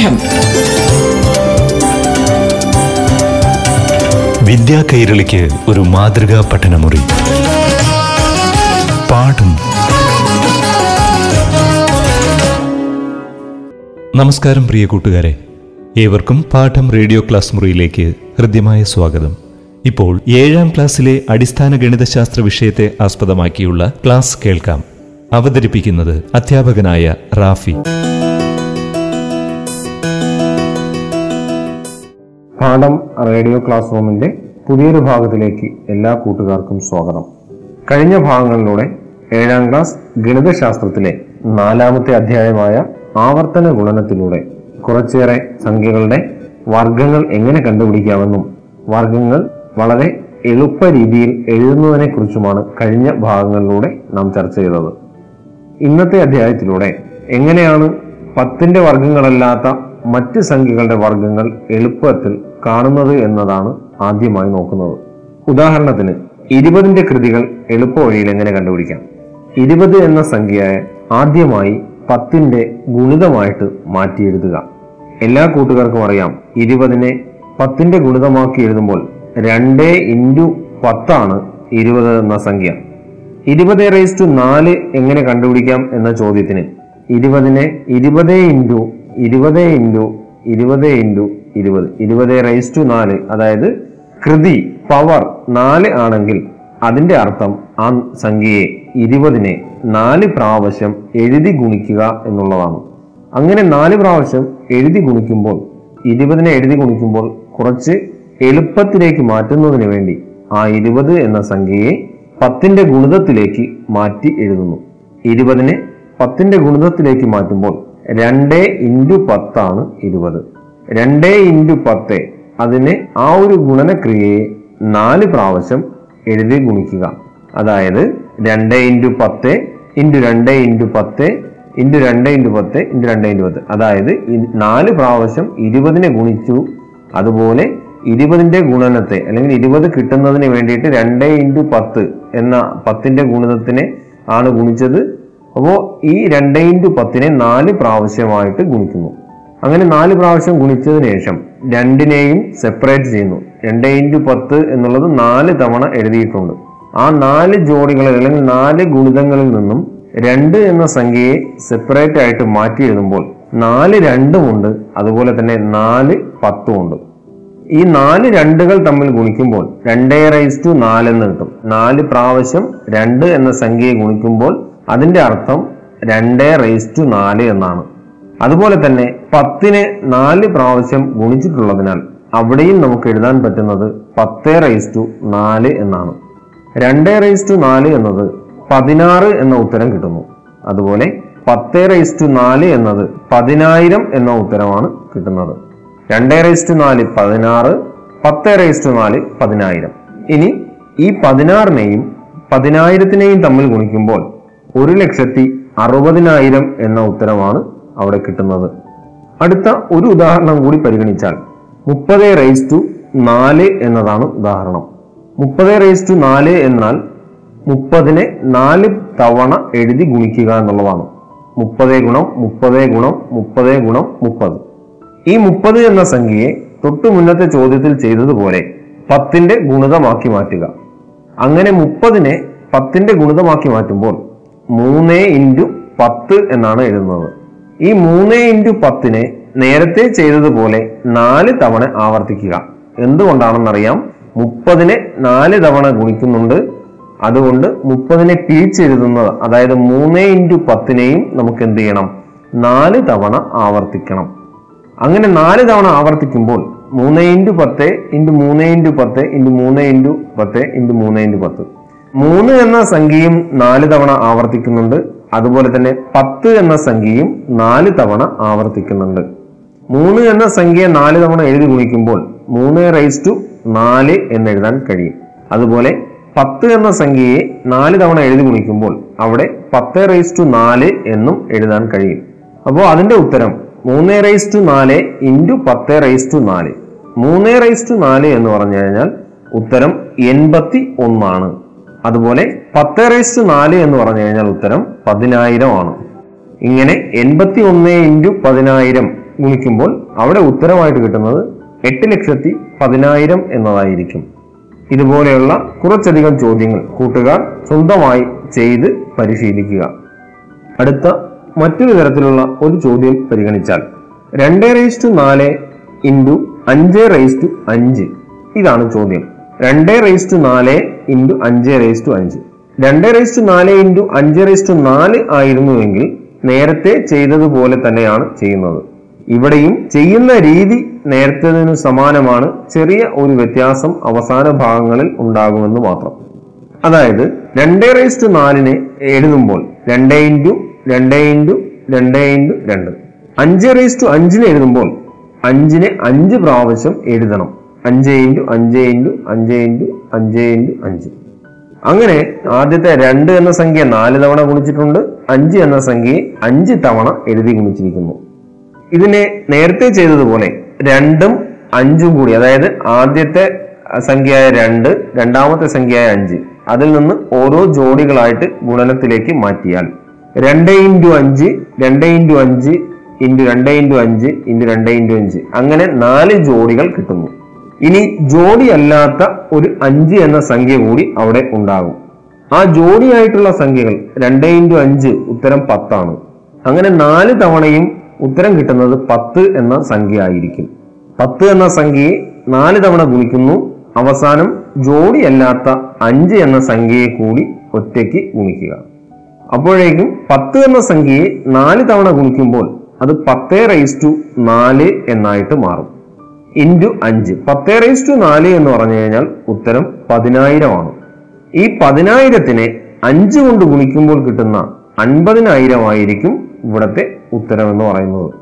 പാഠം വിദ്യാ കൈരളിക്ക് ഒരു മാതൃകാ പഠനമുറി. പാഠം. നമസ്കാരം പ്രിയ കൂട്ടുകാരെ. ഏവർക്കും പാഠം റേഡിയോ ക്ലാസ് മുറിയിലേക്ക് ഹൃദ്യമായ സ്വാഗതം. ഇപ്പോൾ ഏഴാം ക്ലാസ്സിലെ അടിസ്ഥാന ഗണിതശാസ്ത്ര വിഷയത്തെ ആസ്പദമാക്കിയുള്ള ക്ലാസ് കേൾക്കാം. അവതരിപ്പിക്കുന്നത് അധ്യാപകനായ റാഫി. പാഠം റേഡിയോ ക്ലാസ് റൂമിന്റെ പുതിയൊരു ഭാഗത്തിലേക്ക് എല്ലാ കൂട്ടുകാർക്കും സ്വാഗതം. കഴിഞ്ഞ ഭാഗങ്ങളിലൂടെ ഏഴാം ക്ലാസ് ഗണിതശാസ്ത്രത്തിലെ നാലാമത്തെ അധ്യായമായ ആവർത്തന ഗുണനത്തിലൂടെ കുറച്ചേറെ സംഖ്യകളുടെ വർഗങ്ങൾ എങ്ങനെ കണ്ടുപിടിക്കാമെന്നും വർഗങ്ങൾ വളരെ എളുപ്പ രീതിയിൽ എഴുതുന്നതിനെ കുറിച്ചുമാണ് കഴിഞ്ഞ ഭാഗങ്ങളിലൂടെ നാം ചർച്ച ചെയ്തത്. ഇന്നത്തെ അധ്യായത്തിലൂടെ എങ്ങനെയാണ് പത്തിന്റെ വർഗങ്ങളല്ലാത്ത മറ്റ് സംഖ്യകളുടെ വർഗങ്ങൾ എളുപ്പത്തിൽ കാണുന്നത് എന്നതാണ് ആദ്യമായി നോക്കുന്നത്. ഉദാഹരണത്തിന് ഇരുപതിന്റെ കൃതികൾ എളുപ്പവഴിയിൽ എങ്ങനെ കണ്ടുപിടിക്കാം? ഇരുപത് എന്ന സംഖ്യയെ ആദ്യമായി പത്തിന്റെ ഗുണിതമായിട്ട് മാറ്റി എഴുതുക എല്ലാ കൂട്ടുകാർക്കും അറിയാം ഇരുപതിനെ പത്തിന്റെ ഗുണിതമാക്കി എഴുതുമ്പോൾ രണ്ട് ഇന്റു പത്താണ് ഇരുപത് എന്ന സംഖ്യ. ഇരുപത് റേസ് ടു നാല് എങ്ങനെ കണ്ടുപിടിക്കാം എന്ന ചോദ്യത്തിന് ഇരുപതിനെ ഇരുപത് ഇന്റു ഇരുപത് ഇന്റു ഇരുപത് ഇന്റു ഇരുപത്. ഇരുപത് റേസ് ടു നാല്. അതായത് കൃതി പവർ നാല് ആണെങ്കിൽ അതിന്റെ അർത്ഥം ആ സംഖ്യയെ ഇരുപതിനെ നാല് പ്രാവശ്യം എഴുതി ഗുണിക്കുക എന്നുള്ളതാണ്. അങ്ങനെ നാല് പ്രാവശ്യം എഴുതി ഗുണിക്കുമ്പോൾ ഇരുപതിനെ എഴുതി ഗുണിക്കുമ്പോൾ കുറച്ച് എളുപ്പത്തിലേക്ക് മാറ്റുന്നതിന് വേണ്ടി ആ ഇരുപത് എന്ന സംഖ്യയെ പത്തിന്റെ ഗുണിതത്തിലേക്ക് മാറ്റി എഴുതുന്നു. ഇരുപതിനെ പത്തിന്റെ ഗുണിതത്തിലേക്ക് മാറ്റുമ്പോൾ രണ്ട് ഇന്റു പത്താണ് ഇരുപത്. രണ്ട് ഇന്റു പത്ത് അതിന് ആ ഒരു ഗുണനക്രിയയെ നാല് പ്രാവശ്യം എഴുതി ഗുണിക്കുക. അതായത് രണ്ട് ഇന്റു പത്ത് ഇന്റു രണ്ട് ഇന്റു പത്ത് ഇന്റു രണ്ട് ഇന്റു പത്ത് ഇന്റു രണ്ട് ഇന്റു പത്ത്. അതായത് നാല് പ്രാവശ്യം ഇരുപതിനെ ഗുണിച്ചു. അതുപോലെ ഇരുപതിന്റെ ഗുണനത്തെ അല്ലെങ്കിൽ ഇരുപത് കിട്ടുന്നതിന് വേണ്ടിയിട്ട് രണ്ട് ഇന്റു പത്ത് എന്ന പത്തിന്റെ ഗുണിതത്തിനെ ആണ് ഗുണിച്ചത്. അപ്പോൾ ഈ രണ്ട് ഇന്റു പത്തിനെ നാല് പ്രാവശ്യമായിട്ട് ഗുണിക്കുന്നു. അങ്ങനെ നാല് പ്രാവശ്യം ഗുണിച്ചതിന് ശേഷം രണ്ടിനെയും സെപ്പറേറ്റ് ചെയ്യുന്നു. രണ്ട് ഇന്റു പത്ത് എന്നുള്ളത് നാല് തവണ എഴുതിയിട്ടുണ്ട്. ആ നാല് ജോഡികളിൽ അല്ലെങ്കിൽ നാല് ഗുണിതങ്ങളിൽ നിന്നും രണ്ട് എന്ന സംഖ്യയെ സെപ്പറേറ്റ് ആയിട്ട് മാറ്റി എഴുതുമ്പോൾ നാല് രണ്ടുമുണ്ട് അതുപോലെ തന്നെ നാല് പത്തുമുണ്ട് ഈ നാല് രണ്ടുകൾ തമ്മിൽ ഗുണിക്കുമ്പോൾ രണ്ടേ റൈസ് ടു നാല് എന്ന് കിട്ടും. നാല് പ്രാവശ്യം രണ്ട് എന്ന സംഖ്യയെ ഗുണിക്കുമ്പോൾ അതിന്റെ അർത്ഥം രണ്ടേ റൈസ് ടു നാല് എന്നാണ്. അതുപോലെ തന്നെ പത്തിനെ നാല് പ്രാവശ്യം ഗുണിച്ചിട്ടുള്ളതിനാൽ അവിടെയും നമുക്ക് എഴുതാൻ പറ്റുന്നത് പത്ത് റൈസ് ടു നാല് എന്നാണ്. രണ്ട് റൈസ് ടു നാല് എന്നത് പതിനാറ് എന്ന ഉത്തരം കിട്ടുന്നു. അതുപോലെ പത്ത് റൈസ് ടു നാല് എന്നത് പതിനായിരം എന്ന ഉത്തരമാണ് കിട്ടുന്നത്. രണ്ട് റൈസ് ടു നാല് പതിനാറ് പത്ത് റൈസ് ടു നാല് പതിനായിരം. ഇനി ഈ പതിനാറിനെയും പതിനായിരത്തിനെയും തമ്മിൽ ഗുണിക്കുമ്പോൾ ഒരു ലക്ഷത്തി അറുപതിനായിരം എന്ന ഉത്തരമാണ് അവിടെ കിട്ടുന്നത്. അടുത്ത ഒരു ഉദാഹരണം കൂടി പരിഗണിച്ചാൽ മുപ്പത് റൈസ് ടു നാല് എന്നതാണ് ഉദാഹരണം. മുപ്പത് റൈസ് ടു നാല് എന്നാൽ മുപ്പതിനെ നാല് തവണ എഴുതി ഗുണിക്കുക എന്നുള്ളതാണ്. മുപ്പത് ഗുണം മുപ്പത് ഗുണം മുപ്പത് ഗുണം മുപ്പത്. ഈ മുപ്പത് എന്ന സംഖ്യയെ തൊട്ടു മുന്നത്തെ ചോദ്യത്തിൽ ചെയ്തതുപോലെ പത്തിന്റെ ഗുണിതമാക്കി മാറ്റുക. അങ്ങനെ മുപ്പതിനെ പത്തിന്റെ ഗുണിതമാക്കി മാറ്റുമ്പോൾ മൂന്ന് ഇന്റു പത്ത് എന്നാണ് എഴുതുന്നത്. ഈ മൂന്ന് ഇന്റു പത്തിനെ നേരത്തെ ചെയ്തതുപോലെ നാല് തവണ ആവർത്തിക്കുക. എന്തുകൊണ്ടാണെന്നറിയാം? മുപ്പതിനെ നാല് തവണ ഗുണിക്കുന്നുണ്ട്. അതുകൊണ്ട് മുപ്പതിനെ പിരിച്ചെഴുതുന്നത് അതായത് മൂന്ന് ഇന്റു പത്തിനെയും നമുക്ക് എന്ത് ചെയ്യണം? നാല് തവണ ആവർത്തിക്കണം. അങ്ങനെ നാല് തവണ ആവർത്തിക്കുമ്പോൾ മൂന്ന് ഇന്റു പത്ത് ഇന്റു മൂന്ന് ഇന്റു പത്ത് ഇന്റു മൂന്ന് ഇന്റു പത്ത് ഇന്റു മൂന്ന് ഇന്റു പത്ത്. മൂന്ന് എന്ന സംഖ്യയും നാല് തവണ ആവർത്തിക്കുന്നുണ്ട്. അതുപോലെ തന്നെ പത്ത് എന്ന സംഖ്യയും നാല് തവണ ആവർത്തിക്കുന്നുണ്ട്. മൂന്ന് എന്ന സംഖ്യ നാല് തവണ എഴുതി ഗുണിക്കുമ്പോൾ മൂന്ന് റൈസ് ടു നാല് എന്ന് എഴുതാൻ കഴിയും. അതുപോലെ പത്ത് എന്ന സംഖ്യയെ നാല് തവണ എഴുതി ഗുണിക്കുമ്പോൾ അവിടെ പത്ത് റൈസ് ടു നാല് എന്നും എഴുതാൻ കഴിയും. അപ്പോൾ അതിന്റെ ഉത്തരം മൂന്ന് റൈസ് ടു നാല് ഇന്റു പത്ത് റൈസ് ടു നാല്. മൂന്ന് റൈസ് ടു നാല് എന്ന് പറഞ്ഞു കഴിഞ്ഞാൽ ഉത്തരം എൺപത്തി ഒന്നാണ്. അതുപോലെ പത്ത് റൈസ് ടു നാല് എന്ന് പറഞ്ഞു കഴിഞ്ഞാൽ ഉത്തരം പതിനായിരം ആണ്. ഇങ്ങനെ എൺപത്തി ഒന്ന് ഇന്റു പതിനായിരം ഗുണിക്കുമ്പോൾ അവിടെ ഉത്തരമായിട്ട് കിട്ടുന്നത് എട്ട് ലക്ഷത്തി പതിനായിരം എന്നതായിരിക്കും. ഇതുപോലെയുള്ള കുറച്ചധികം ചോദ്യങ്ങൾ കൂട്ടുകാർ സ്വന്തമായി ചെയ്ത് പരിശീലിക്കുക. അടുത്ത മറ്റൊരു തരത്തിലുള്ള ഒരു ചോദ്യം പരിഗണിച്ചാൽ രണ്ട് റേസ് ടു നാല് ഇന്റു അഞ്ച് റേസ് ടു അഞ്ച്. ഇതാണ് ചോദ്യം. രണ്ട് റേസ് ടു നാല് ഇന്റു അഞ്ച് റേസ് ടു അഞ്ച്. രണ്ട് റേസ് ടു നാല് ഇന്റു അഞ്ച് റേസ് ടു നാല് ആയിരുന്നുവെങ്കിൽ നേരത്തെ ചെയ്തതുപോലെ തന്നെയാണ് ചെയ്യുന്നത്. ഇവിടെയും ചെയ്യുന്ന രീതി നേരത്തേതിനു സമാനമാണ്. ചെറിയ ഒരു വ്യത്യാസം അവസാന ഭാഗങ്ങളിൽ ഉണ്ടാകുമെന്ന് മാത്രം. അതായത് രണ്ട് റേസ് ടു നാലിനെ എഴുതുമ്പോൾ രണ്ട് ഇന്റു രണ്ട് ഇന്റു രണ്ട് ഇന്റു രണ്ട്. അഞ്ച് റേസ് ടു അഞ്ചിനെ എഴുതുമ്പോൾ അഞ്ചിനെ അഞ്ച് പ്രാവശ്യം എഴുതണം. അഞ്ച് ഇന്റു അഞ്ച് ഇന്റു അഞ്ച് ഇന്റു അഞ്ച് ഇന്റു അഞ്ച്. അങ്ങനെ ആദ്യത്തെ രണ്ട് എന്ന സംഖ്യ നാല് തവണ ഗുണിച്ചിട്ടുണ്ട്. അഞ്ച് എന്ന സംഖ്യയെ അഞ്ച് തവണ എഴുതി ഗുണിച്ചിരിക്കുന്നു. ഇതിനെ നേരത്തെ ചെയ്തതുപോലെ രണ്ടും അഞ്ചും കൂടി അതായത് ആദ്യത്തെ സംഖ്യയായ രണ്ട് രണ്ടാമത്തെ സംഖ്യയായ അഞ്ച് അതിൽ നിന്ന് ഓരോ ജോഡികളായിട്ട് ഗുണനത്തിലേക്ക് മാറ്റിയാൽ രണ്ട് ഇന്റു അഞ്ച് രണ്ട് ഇന്റു അഞ്ച് ഇന്റു രണ്ട് ഇന്റു അഞ്ച് ഇന്റു രണ്ട് ഇന്റു അഞ്ച് അങ്ങനെ നാല് ജോഡികൾ കിട്ടുന്നു. ഇനി ജോഡി അല്ലാത്ത ഒരു അഞ്ച് എന്ന സംഖ്യ കൂടി അവിടെ ഉണ്ടാകും. ആ ജോഡിയായിട്ടുള്ള സംഖ്യകൾ രണ്ട് ഇന്റു അഞ്ച് ഉത്തരം പത്താണ്. അങ്ങനെ നാല് തവണയും ഉത്തരം കിട്ടുന്നത് പത്ത് എന്ന സംഖ്യ ആയിരിക്കും. പത്ത് എന്ന സംഖ്യയെ നാല് തവണ ഗുണിക്കുന്നു. അവസാനം ജോഡിയല്ലാത്ത അഞ്ച് എന്ന സംഖ്യയെ കൂടി ഒറ്റയ്ക്ക് ഗുണിക്കുക. അപ്പോഴേക്കും പത്ത് എന്ന സംഖ്യയെ നാല് തവണ ഗുണിക്കുമ്പോൾ അത് പത്തേ റൈസ് ടു നാല് എന്നായിട്ട് മാറും. ഇന്റു അഞ്ച്. പത്തേ റേസ് ടു നാല് എന്ന് പറഞ്ഞു കഴിഞ്ഞാൽ ഉത്തരം പതിനായിരമാണ്. ഈ പതിനായിരത്തിനെ അഞ്ച് കൊണ്ട് ഗുണിക്കുമ്പോൾ കിട്ടുന്ന അൻപതിനായിരം ആയിരിക്കും ഇവിടത്തെ ഉത്തരം എന്ന് പറയുന്നത്.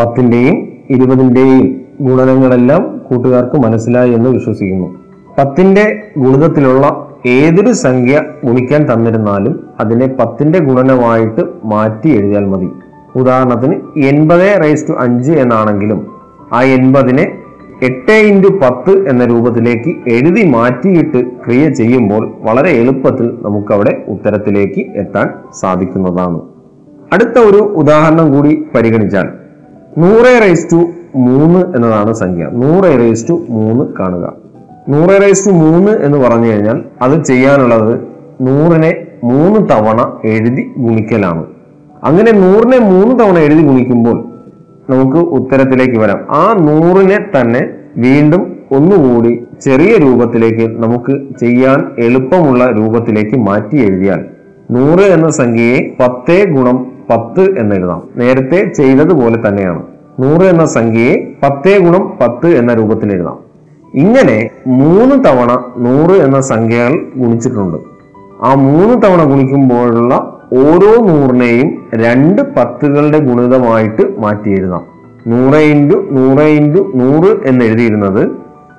പത്തിന്റെയും ഇരുപതിന്റെയും ഗുണനങ്ങളെല്ലാം കൂട്ടുകാർക്ക് മനസ്സിലായി എന്ന് വിശ്വസിക്കുന്നു. പത്തിന്റെ ഗുണിതത്തിലുള്ള ഏതൊരു സംഖ്യ ഗുണിക്കാൻ തന്നിരുന്നാലും അതിനെ പത്തിന്റെ ഗുണനമായിട്ട് മാറ്റി എഴുതിയാൽ മതി. ഉദാഹരണത്തിന് എൺപത് റേസ് ടു അഞ്ച് എന്നാണെങ്കിലും ആ എൺപതിനെ എട്ട് ഇന്റു പത്ത് എന്ന രൂപത്തിലേക്ക് എഴുതി മാറ്റിയിട്ട് ക്രിയ ചെയ്യുമ്പോൾ വളരെ എളുപ്പത്തിൽ നമുക്കവിടെ ഉത്തരത്തിലേക്ക് എത്താൻ സാധിക്കുന്നതാണ്. അടുത്ത ഒരു ഉദാഹരണം കൂടി പരിഗണിച്ചാൽ നൂറ് റേസ് ടു മൂന്ന് എന്നതാണ് സംഖ്യ. നൂറ് റേസ് ടു മൂന്ന് കാണുക. നൂറ് റേസ് ടു മൂന്ന് എന്ന് പറഞ്ഞു കഴിഞ്ഞാൽ അത് ചെയ്യാനുള്ളത് നൂറിനെ മൂന്ന് തവണ എഴുതി ഗുണിക്കലാണ്. അങ്ങനെ നൂറിനെ മൂന്ന് തവണ എഴുതി ഗുണിക്കുമ്പോൾ നമുക്ക് ഉത്തരത്തിലേക്ക് വരാം. ആ നൂറിനെ തന്നെ വീണ്ടും ഒന്നുകൂടി ചെറിയ രൂപത്തിലേക്ക് നമുക്ക് ചെയ്യാൻ എളുപ്പമുള്ള രൂപത്തിലേക്ക് മാറ്റി എഴുതിയാൽ നൂറ് എന്ന സംഖ്യയെ പത്തേ ഗുണം പത്ത് എന്നെഴുതാം. നേരത്തെ ചെയ്തതുപോലെ തന്നെയാണ്. നൂറ് എന്ന സംഖ്യയെ പത്തേ ഗുണം പത്ത് എന്ന രൂപത്തിൽ എഴുതാം. ഇങ്ങനെ മൂന്ന് തവണ നൂറ് എന്ന സംഖ്യകൾ ഗുണിച്ചിട്ടുണ്ട്. ആ മൂന്ന് തവണ ഗുണിക്കുമ്പോഴുള്ള ഓരോ നൂറിനെയും രണ്ട് പത്തുകളുടെ ഗുണിതമായിട്ട് മാറ്റി എഴുതാം നൂറ് ഇന്റു നൂറ് ഇന്റു നൂറ് എന്ന് എഴുതിയിരുന്നത്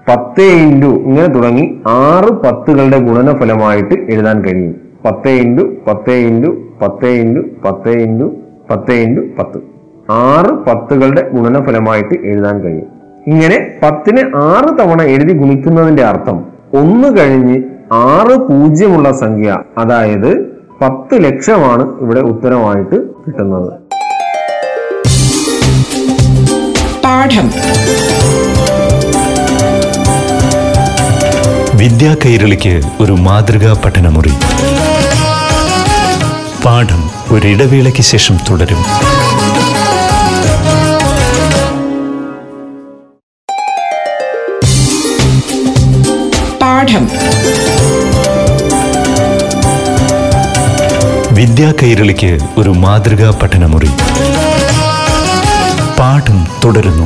പത്ത് ഇന്റു ഇങ്ങനെ തുടങ്ങി ആറ് പത്തുകളുടെ ഗുണനഫലമായിട്ട് എഴുതാൻ കഴിയും. പത്ത് ഇന്റു പത്ത് ഇന്റു പത്ത് ഇന്റു പത്ത് ഇന്റു പത്ത് ഇന്റു പത്ത്. ആറ് പത്തുകളുടെ ഗുണനഫലമായിട്ട് എഴുതാൻ കഴിയും. ഇങ്ങനെ പത്തിന് ആറ് തവണ എഴുതി ഗുണിക്കുന്നതിന്റെ അർത്ഥം ഒന്ന് കഴിഞ്ഞ് ആറ് പൂജ്യമുള്ള സംഖ്യ അതായത് പത്ത് ലക്ഷമാണ് ഇവിടെ ഉത്തരമായിട്ട് കിട്ടുന്നത്. പാഠം. വിദ്യാ കൈരളിക്ക് ഒരു മാതൃകാ പഠനമുറി. പാഠം ഒരിടവേളയ്ക്ക് ശേഷം തുടരും. പാഠം. വിദ്യാ കൈരളിക്ക് ഒരു മാതൃകാ പഠനമുറി. പാഠം തുടരുന്നു.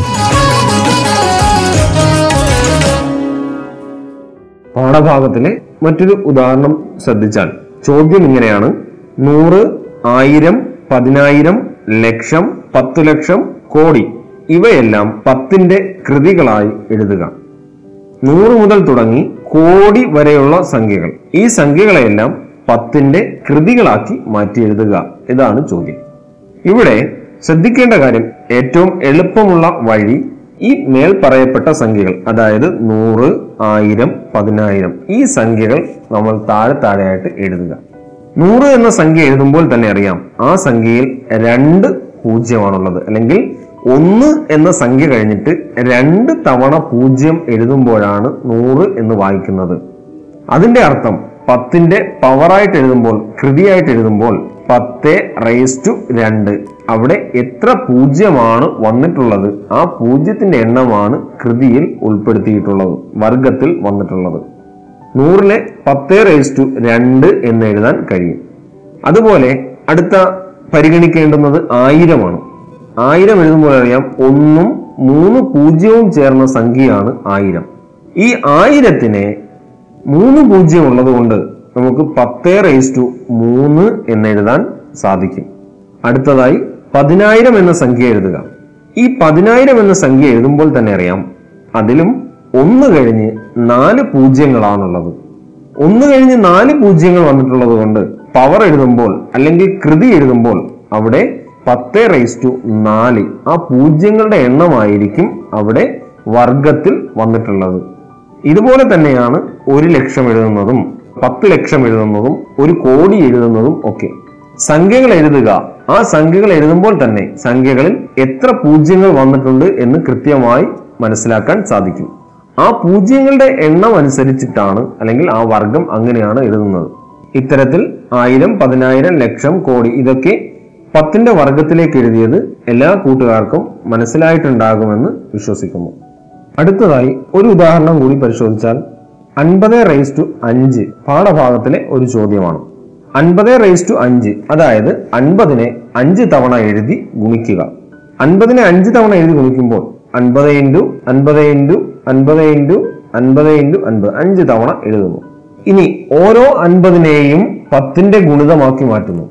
പാഠഭാഗത്തിലെ മറ്റൊരു ഉദാഹരണം ശ്രദ്ധിച്ചാൽ ചോദ്യം ഇങ്ങനെയാണ്. നൂറ് ആയിരം പതിനായിരം ലക്ഷം പത്ത് ലക്ഷം കോടി. ഇവയെല്ലാം പത്തിന്റെ കൃതികളായി എഴുതുക. നൂറ് മുതൽ തുടങ്ങി കോടി വരെയുള്ള സംഖ്യകൾ. ഈ സംഖ്യകളെല്ലാം പത്തിന്റെ കൃതികളാക്കി മാറ്റി എഴുതുക. ഇതാണ് ചോദ്യം. ഇവിടെ ശ്രദ്ധിക്കേണ്ട കാര്യം ഏറ്റവും എളുപ്പമുള്ള വഴി ഈ മേൽ പറയപ്പെട്ട സംഖ്യകൾ അതായത് നൂറ് ആയിരം പതിനായിരം ഈ സംഖ്യകൾ നമ്മൾ താഴെ താഴെയായിട്ട് എഴുതുക. നൂറ് എന്ന സംഖ്യ എഴുതുമ്പോൾ തന്നെ അറിയാം ആ സംഖ്യയിൽ രണ്ട് പൂജ്യമാണുള്ളത്. അല്ലെങ്കിൽ ഒന്ന് എന്ന സംഖ്യ കഴിഞ്ഞിട്ട് രണ്ട് തവണ പൂജ്യം എഴുതുമ്പോഴാണ് നൂറ് എന്ന് വായിക്കുന്നത്. അതിന്റെ അർത്ഥം പത്തിന്റെ പവറായിട്ട് എഴുതുമ്പോൾ കൃതിയായിട്ട് എഴുതുമ്പോൾ പത്ത് റേസ് ടു രണ്ട്. അവിടെ എത്ര പൂജ്യമാണ് വന്നിട്ടുള്ളത്? ആ പൂജ്യത്തിന്റെ എണ്ണമാണ് കൃതിയിൽ ഉൾപ്പെടുത്തിയിട്ടുള്ളത് വർഗത്തിൽ വന്നിട്ടുള്ളത്. നൂറിലെ പത്ത് റേസ് ടു രണ്ട് എന്ന് എഴുതാൻ കഴിയും. അതുപോലെ അടുത്ത പരിഗണിക്കേണ്ടുന്നത് ആയിരമാണ്. ആയിരം എഴുതുമ്പോൾ അറിയാം ഒന്നും മൂന്ന് പൂജ്യവും ചേർന്ന സംഖ്യയാണ് ആയിരം. ഈ ആയിരത്തിനെ മൂന്ന് പൂജ്യം ഉള്ളത് കൊണ്ട് നമുക്ക് പത്ത് റേസ് ടു മൂന്ന് എന്ന് എഴുതാൻ സാധിക്കും. അടുത്തതായി പതിനായിരം എന്ന സംഖ്യ എഴുതുക. ഈ പതിനായിരം എന്ന സംഖ്യ എഴുതുമ്പോൾ തന്നെ അറിയാം അതിലും ഒന്ന് കഴിഞ്ഞ് നാല് പൂജ്യങ്ങളാണുള്ളത്. ഒന്ന് കഴിഞ്ഞ് നാല് പൂജ്യങ്ങൾ വന്നിട്ടുള്ളത് കൊണ്ട് പവർ എഴുതുമ്പോൾ അല്ലെങ്കിൽ കൃതി എഴുതുമ്പോൾ അവിടെ പത്ത് റേസ് ടു നാല് ആ പൂജ്യങ്ങളുടെ എണ്ണമായിരിക്കും അവിടെ വർഗത്തിൽ വന്നിട്ടുള്ളത്. ഇതുപോലെ തന്നെയാണ് ഒരു ലക്ഷം എഴുതുന്നതും പത്ത് ലക്ഷം എഴുതുന്നതും ഒരു കോടി എഴുതുന്നതും ഒക്കെ. സംഖ്യകൾ എഴുതുക. ആ സംഖ്യകൾ എഴുതുമ്പോൾ തന്നെ സംഖ്യകളിൽ എത്ര പൂജ്യങ്ങൾ വന്നിട്ടുണ്ട് എന്ന് കൃത്യമായി മനസ്സിലാക്കാൻ സാധിക്കും. ആ പൂജ്യങ്ങളുടെ എണ്ണം അനുസരിച്ചിട്ടാണ് അല്ലെങ്കിൽ ആ വർഗം അങ്ങനെയാണ് എഴുതുന്നത്. ഇത്തരത്തിൽ ആയിരം പതിനായിരം ലക്ഷം കോടി ഇതൊക്കെ പത്തിന്റെ വർഗത്തിലേക്ക് എഴുതിയത് എല്ലാ കൂട്ടുകാർക്കും മനസ്സിലായിട്ടുണ്ടാകുമെന്ന് വിശ്വസിക്കുന്നു. അടുത്തതായി ഒരു ഉദാഹരണം കൂടി പരിശോധിച്ചാൽ അൻപത് റേസ് ടു അഞ്ച് പാഠഭാഗത്തിലെ ഒരു ചോദ്യമാണ്. അൻപത് റേസ് ടു അഞ്ച് അതായത് അൻപതിനെ അഞ്ച് തവണ എഴുതി ഗുണിക്കുക. അൻപതിനെ അഞ്ച് തവണ എഴുതി ഗുണിക്കുമ്പോൾ അൻപത് ഇന്റു അൻപത് ഇന്റു അൻപത് ഇന്റു അൻപത് ഇന്റു അൻപത് അഞ്ച് തവണ എഴുതുന്നു. ഇനി ഓരോ അൻപതിനെയും പത്തിന്റെ ഗുണിതമാക്കി മാറ്റുന്നു.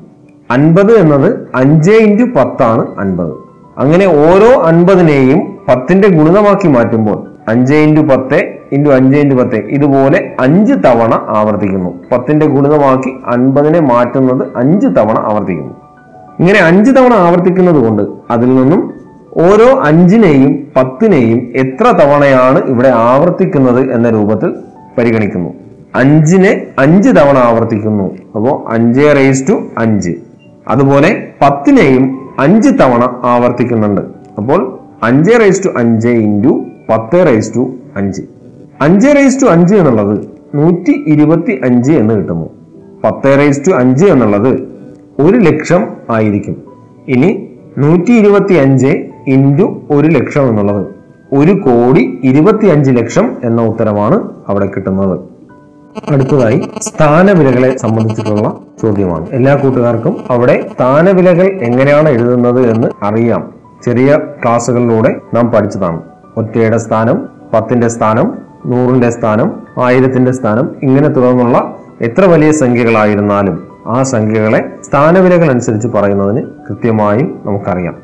അൻപത് എന്നത് അഞ്ച് ഇന്റു പത്താണ് അൻപത്. അങ്ങനെ ഓരോ അൻപതിനെയും പത്തിന്റെ ഗുണിതമാക്കി മാറ്റുമ്പോൾ അഞ്ച് ഇന്റു പത്ത് ഇന്റു അഞ്ച് ഇന്റു പത്ത് ഇതുപോലെ അഞ്ച് തവണ ആവർത്തിക്കുന്നു. പത്തിന്റെ ഗുണിതമാക്കി അൻപതിനെ മാറ്റുന്നത് അഞ്ച് തവണ ആവർത്തിക്കുന്നു. ഇങ്ങനെ അഞ്ച് തവണ ആവർത്തിക്കുന്നത് കൊണ്ട് അതിൽ നിന്നും ഓരോ അഞ്ചിനെയും പത്തിനെയും എത്ര തവണയാണ് ഇവിടെ ആവർത്തിക്കുന്നത് എന്ന രൂപത്തിൽ പരിഗണിക്കുന്നു. അഞ്ചിനെ അഞ്ച് തവണ ആവർത്തിക്കുന്നു. അപ്പോൾ അഞ്ച് റേസ് ടു അഞ്ച്. അതുപോലെ പത്തിനെയും അഞ്ച് തവണ ആവർത്തിക്കുന്നുണ്ട്. അപ്പോൾ അഞ്ച് റേസ് ടു അഞ്ച് ഇന്റു പത്ത് റേസ് ടു അഞ്ച്. അഞ്ച് റേസ് ടു അഞ്ച് എന്നുള്ളത് നൂറ്റി ഇരുപത്തി അഞ്ച് എന്ന് കിട്ടുന്നു. പത്ത് റേസ് ടു അഞ്ച് എന്നുള്ളത് ഒരു ലക്ഷം ആയിരിക്കും. ഇനി നൂറ്റി ഇരുപത്തി അഞ്ച് ഇന്റു ഒരു ലക്ഷം എന്നുള്ളത് ഒരു കോടി ഇരുപത്തി അഞ്ച് ലക്ഷം എന്ന ഉത്തരമാണ് അവിടെ കിട്ടുന്നത്. അടുത്തതായി സ്ഥാനവിലകളെ സംബന്ധിച്ചിട്ടുള്ള ചോദ്യമാണ്. എല്ലാ കൂട്ടുകാർക്കും അവിടെ സ്ഥാനവിലകൾ എങ്ങനെയാണ് എഴുതുന്നത് എന്ന് അറിയാം. ചെറിയ ക്ലാസ്സുകളിലൂടെ നാം പഠിച്ചതാണ്. ഒറ്റയുടെ സ്ഥാനം പത്തിന്റെ സ്ഥാനം നൂറിന്റെ സ്ഥാനം ആയിരത്തിന്റെ സ്ഥാനം ഇങ്ങനെ തുടർന്നുള്ള എത്ര വലിയ സംഖ്യകളായിരുന്നാലും ആ സംഖ്യകളെ സ്ഥാനവിലകൾ അനുസരിച്ച് പറയുന്നതിന് കൃത്യമായി നമുക്കറിയാം.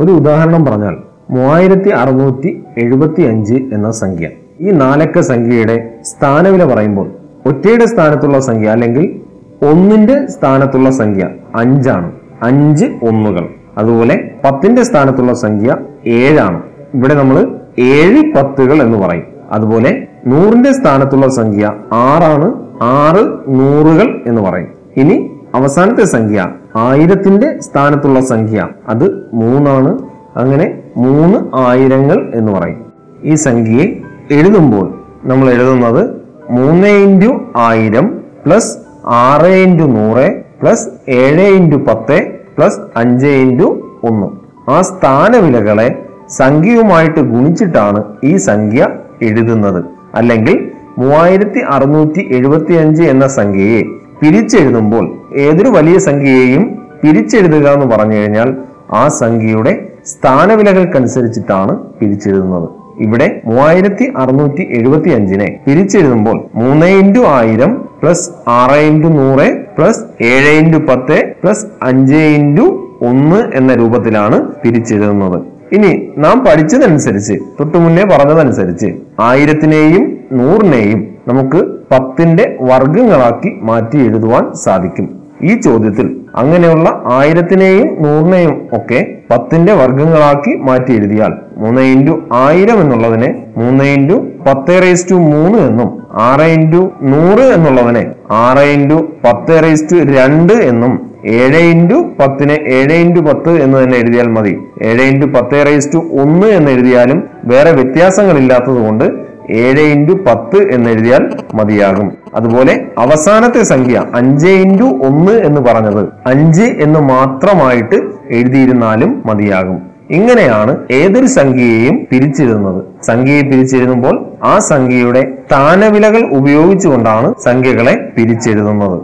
ഒരു ഉദാഹരണം പറഞ്ഞാൽ മൂവായിരത്തി അറുന്നൂറ്റി എഴുപത്തി അഞ്ച് എന്ന സംഖ്യ. ഈ നാലക്ക സംഖ്യയുടെ സ്ഥാനവില പറയുമ്പോൾ ഒറ്റയുടെ സ്ഥാനത്തുള്ള സംഖ്യ അല്ലെങ്കിൽ ഒന്നിന്റെ സ്ഥാനത്തുള്ള സംഖ്യ അഞ്ചാണ്. അഞ്ച് ഒന്നുകൾ. അതുപോലെ പത്തിന്റെ സ്ഥാനത്തുള്ള സംഖ്യ ഏഴാണ്. ഇവിടെ നമ്മൾ ഏഴ് പത്തുകൾ എന്ന് പറയും. അതുപോലെ നൂറിന്റെ സ്ഥാനത്തുള്ള സംഖ്യ ആറാണ്. ആറ് നൂറുകൾ എന്ന് പറയും. ഇനി അവസാനത്തെ സംഖ്യ ആയിരത്തിന്റെ സ്ഥാനത്തുള്ള സംഖ്യ അത് മൂന്നാണ്. അങ്ങനെ മൂന്ന് ആയിരങ്ങൾ എന്ന് പറയും. ഈ സംഖ്യയെ എഴുതുമ്പോൾ നമ്മൾ എഴുതുന്നത് മൂന്ന് ഇന്റു ആയിരം പ്ലസ് ആറ് ഇന്റു നൂറ് പ്ലസ് ഏഴ് ഇന്റു പത്ത് പ്ലസ് അഞ്ച് ഇന്റു ഒന്ന്. ആ സ്ഥാനവിലകളെ സംഖ്യയുമായിട്ട് ഗുണിച്ചിട്ടാണ് ഈ സംഖ്യ എഴുതുന്നത്. അല്ലെങ്കിൽ മൂവായിരത്തി അറുന്നൂറ്റി എഴുപത്തി അഞ്ച് എന്ന സംഖ്യയെ പിരിച്ചെഴുതുമ്പോൾ ഏതൊരു വലിയ സംഖ്യയെയും പിരിച്ചെഴുതുക എന്ന് പറഞ്ഞു കഴിഞ്ഞാൽ ആ സംഖ്യയുടെ സ്ഥാനവിലകൾക്കനുസരിച്ചിട്ടാണ് പിരിച്ചെഴുതുന്നത്. ഇവിടെ മൂവായിരത്തി അറുന്നൂറ്റി എഴുപത്തി അഞ്ചിനെ പിരിച്ചെഴുതുമ്പോൾ മൂന്ന് ഇന്റു ആയിരം പ്ലസ് ആറ് ഇന്റു നൂറ് പ്ലസ് ഏഴ് ഇന്റു പത്ത് പ്ലസ് അഞ്ച് ഇന്റു ഒന്ന് എന്ന രൂപത്തിലാണ് പിരിച്ചെഴുതുന്നത്. ഇനി നാം പഠിച്ചതനുസരിച്ച് തൊട്ടു മുന്നേ പറഞ്ഞതനുസരിച്ച് ആയിരത്തിനെയും നൂറിനെയും നമുക്ക് പത്തിന്റെ വർഗങ്ങളാക്കി മാറ്റി എഴുതുവാൻ സാധിക്കും. ഈ ചോദ്യത്തിൽ അങ്ങനെയുള്ള ആയിരത്തിനെയും നൂറിനെയും ഒക്കെ പത്തിന്റെ വർഗങ്ങളാക്കി മാറ്റി എഴുതിയാൽ മൂന്ന് ഇന്റു ആയിരം എന്നുള്ളതിനെ മൂന്ന് ഇന്റു പത്ത് റേസ് ടു മൂന്ന് എന്നും ആറ് ഇന്റു നൂറ് എന്നുള്ളതിനെ ആറ് ഇന്റു പത്ത് റേസ് ടു രണ്ട് എന്നും ഏഴ് ഇന്റു പത്തിന് ഏഴ് ഇന്റു പത്ത് എന്ന് തന്നെ എഴുതിയാൽ മതി. ഏഴ് ഇന്റു പത്ത് റേസ് ടു ഒന്ന് എന്ന് എഴുതിയാലും വേറെ വ്യത്യാസങ്ങളില്ലാത്തത് കൊണ്ട് ഏഴ് ഇന്റു പത്ത് എന്ന് എഴുതിയാൽ മതിയാകും. അതുപോലെ അവസാനത്തെ സംഖ്യ അഞ്ച് ഇന്റു ഒന്ന് എന്ന് പറഞ്ഞത് അഞ്ച് എന്ന് മാത്രമായിട്ട് എഴുതിയിരുന്നാലും മതിയാകും. ഇങ്ങനെയാണ് ഏതൊരു സംഖ്യയെയും പിരിച്ചിരുന്നത്. സംഖ്യയെ പിരിച്ചെഴുതുമ്പോൾ ആ സംഖ്യയുടെ സ്ഥാനവിലകൾ ഉപയോഗിച്ചുകൊണ്ടാണ് സംഖ്യകളെ പിരിച്ചെഴുതുന്നത്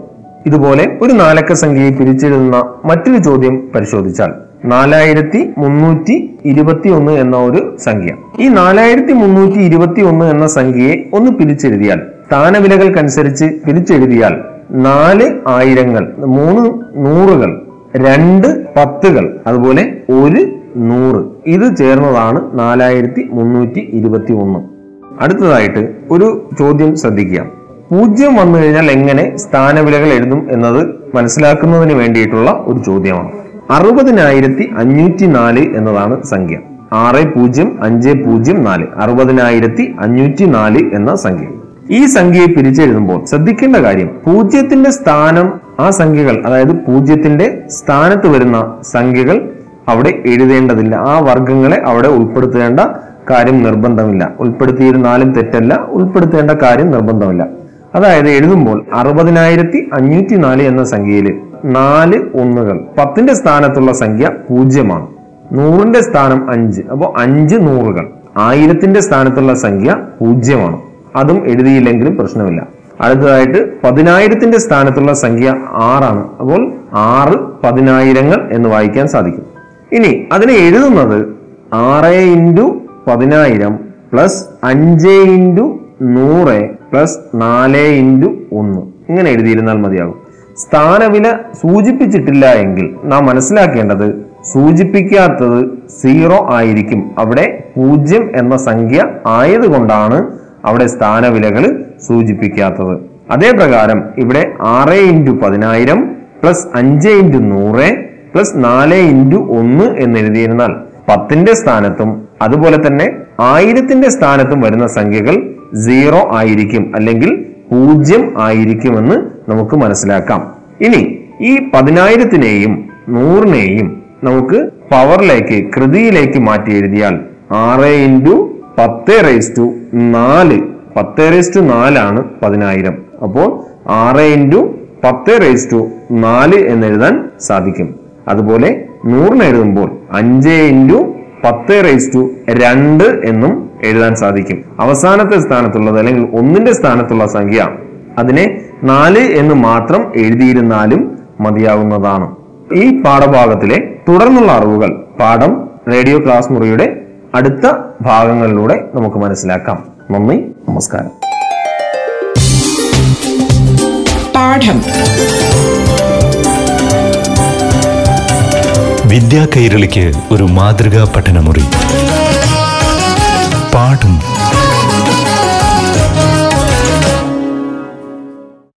ഇതുപോലെ ഒരു നാലക്ക സംഖ്യയെ പിരിച്ചെഴുതുന്ന മറ്റൊരു ചോദ്യം പരിശോധിച്ചാൽ നാലായിരത്തി മുന്നൂറ്റി ഇരുപത്തി ഒന്ന് എന്ന ഒരു സംഖ്യ. ഈ നാലായിരത്തി മുന്നൂറ്റി ഇരുപത്തി ഒന്ന് എന്ന സംഖ്യയെ ഒന്ന് പിരിച്ചെഴുതിയാൽ സ്ഥാനവിലകൾക്കനുസരിച്ച് പിരിച്ചെഴുതിയാൽ നാല് ആയിരങ്ങൾ മൂന്ന് നൂറുകൾ രണ്ട് പത്തുകൾ അതുപോലെ ഒരു നൂറ്. ഇത് ചേർന്നതാണ് നാലായിരത്തി മുന്നൂറ്റി ഇരുപത്തി ഒന്ന് അടുത്തതായിട്ട് ഒരു ചോദ്യം ശ്രദ്ധിക്കുക. പൂജ്യം വന്നു കഴിഞ്ഞാൽ എങ്ങനെ സ്ഥാനവിലകൾ എഴുതും എന്നത് മനസ്സിലാക്കുന്നതിന് വേണ്ടിയിട്ടുള്ള ഒരു ചോദ്യമാണ്. അറുപതിനായിരത്തി അഞ്ഞൂറ്റി നാല് എന്നതാണ് സംഖ്യ. ആറ് പൂജ്യം അഞ്ച് പൂജ്യം നാല്. അറുപതിനായിരത്തി അഞ്ഞൂറ്റി നാല് എന്ന സംഖ്യ. ഈ സംഖ്യയെ പിരിച്ചെഴുതുമ്പോൾ ശ്രദ്ധിക്കേണ്ട കാര്യം പൂജ്യത്തിന്റെ സ്ഥാനം ആ സംഖ്യകൾ അതായത് പൂജ്യത്തിന്റെ സ്ഥാനത്ത് വരുന്ന സംഖ്യകൾ അവിടെ എഴുതേണ്ടതില്ല. ആ വർഗങ്ങളെ അവിടെ ഉൾപ്പെടുത്തേണ്ട കാര്യം നിർബന്ധമില്ല. ഉൾപ്പെടുത്തിയിരുന്നാലും തെറ്റല്ല ഉൾപ്പെടുത്തേണ്ട കാര്യം നിർബന്ധമില്ല. അതായത് എഴുതുമ്പോൾ അറുപതിനായിരത്തി അഞ്ഞൂറ്റി നാല് എന്ന സംഖ്യയിൽ നാല് ഒന്നുകൾ പത്തിന്റെ സ്ഥാനത്തുള്ള സംഖ്യ പൂജ്യമാണ്. നൂറിന്റെ സ്ഥാനം അഞ്ച് അപ്പോൾ അഞ്ച് നൂറുകൾ. ആയിരത്തിന്റെ സ്ഥാനത്തുള്ള സംഖ്യ പൂജ്യമാണ്. അതും എഴുതിയില്ലെങ്കിലും പ്രശ്നമില്ല. അടുത്തതായിട്ട് പതിനായിരത്തിന്റെ സ്ഥാനത്തുള്ള സംഖ്യ ആറാണ്. അപ്പോൾ ആറ് പതിനായിരങ്ങൾ എന്ന് വായിക്കാൻ സാധിക്കും. ഇനി അതിനെ എഴുതുന്നത് ആറ് ഇന്റു പതിനായിരം പ്ലസ് അഞ്ച് ഇന്റു നൂറ് പ്ലസ് നാല് ഇന്റു ഒന്ന്. ഇങ്ങനെ എഴുതിയിരുന്നാൽ മതിയാകും. സ്ഥാനവില സൂചിപ്പിച്ചിട്ടില്ല എങ്കിൽ നാം മനസ്സിലാക്കേണ്ടത് സൂചിപ്പിക്കാത്തത് സീറോ ആയിരിക്കും. അവിടെ പൂജ്യം എന്ന സംഖ്യ ആയതുകൊണ്ടാണ് അവിടെ സ്ഥാനവിലകൾ സൂചിപ്പിക്കാത്തത്. അതേപ്രകാരം ഇവിടെ ആറ് ഇന്റു പതിനായിരം പ്ലസ് അഞ്ച് ഇന്റു നൂറ് പ്ലസ് നാല് ഇന്റു ഒന്ന് എന്ന് എഴുതിയിരുന്നാൽ പത്തിന്റെ സ്ഥാനത്തും അതുപോലെ തന്നെ ആയിരത്തിന്റെ സ്ഥാനത്തും വരുന്ന സംഖ്യകൾ സീറോ ആയിരിക്കും അല്ലെങ്കിൽ പൂജ്യം ആയിരിക്കുമെന്ന് നമുക്ക് മനസ്സിലാക്കാം. ഇനി ഈ പതിനായിരത്തിനെയും നൂറിനെയും നമുക്ക് പവറിലേക്ക് കൃതിയിലേക്ക് മാറ്റി എഴുതിയാൽ ആറ് ഇന്റു പത്ത് റേസ് ടു നാല്. പത്ത് റേസ് ടു നാലാണ് പതിനായിരം. അപ്പോൾ ആറ് ഇന്റു പത്ത് റേസ് ടു നാല് എന്ന് എഴുതാൻ സാധിക്കും. അതുപോലെ നൂറിന് എഴുതുമ്പോൾ അഞ്ച് ഇന്റു പത്ത് റേസ് ടു രണ്ട് എന്നും എഴുതാൻ സാധിക്കും. അവസാനത്തെ സ്ഥാനത്തുള്ളത് അല്ലെങ്കിൽ ഒന്നിന്റെ സ്ഥാനത്തുള്ള സംഖ്യ അതിനെ നാല് എന്ന് മാത്രം എഴുതിയിരുന്നാലും മതിയാവുന്നതാണ്. ഈ പാഠഭാഗത്തിലെ തുടർന്നുള്ള അറിവുകൾ പാഠം റേഡിയോ ക്ലാസ് മുറിയുടെ അടുത്ത ഭാഗങ്ങളിലൂടെ നമുക്ക് മനസ്സിലാക്കാം. നന്ദി നമസ്കാരം. പാഠം. വിദ്യാ കൈരളിക്ക് ഒരു മാതൃകാ പഠനമുറി. പാഠം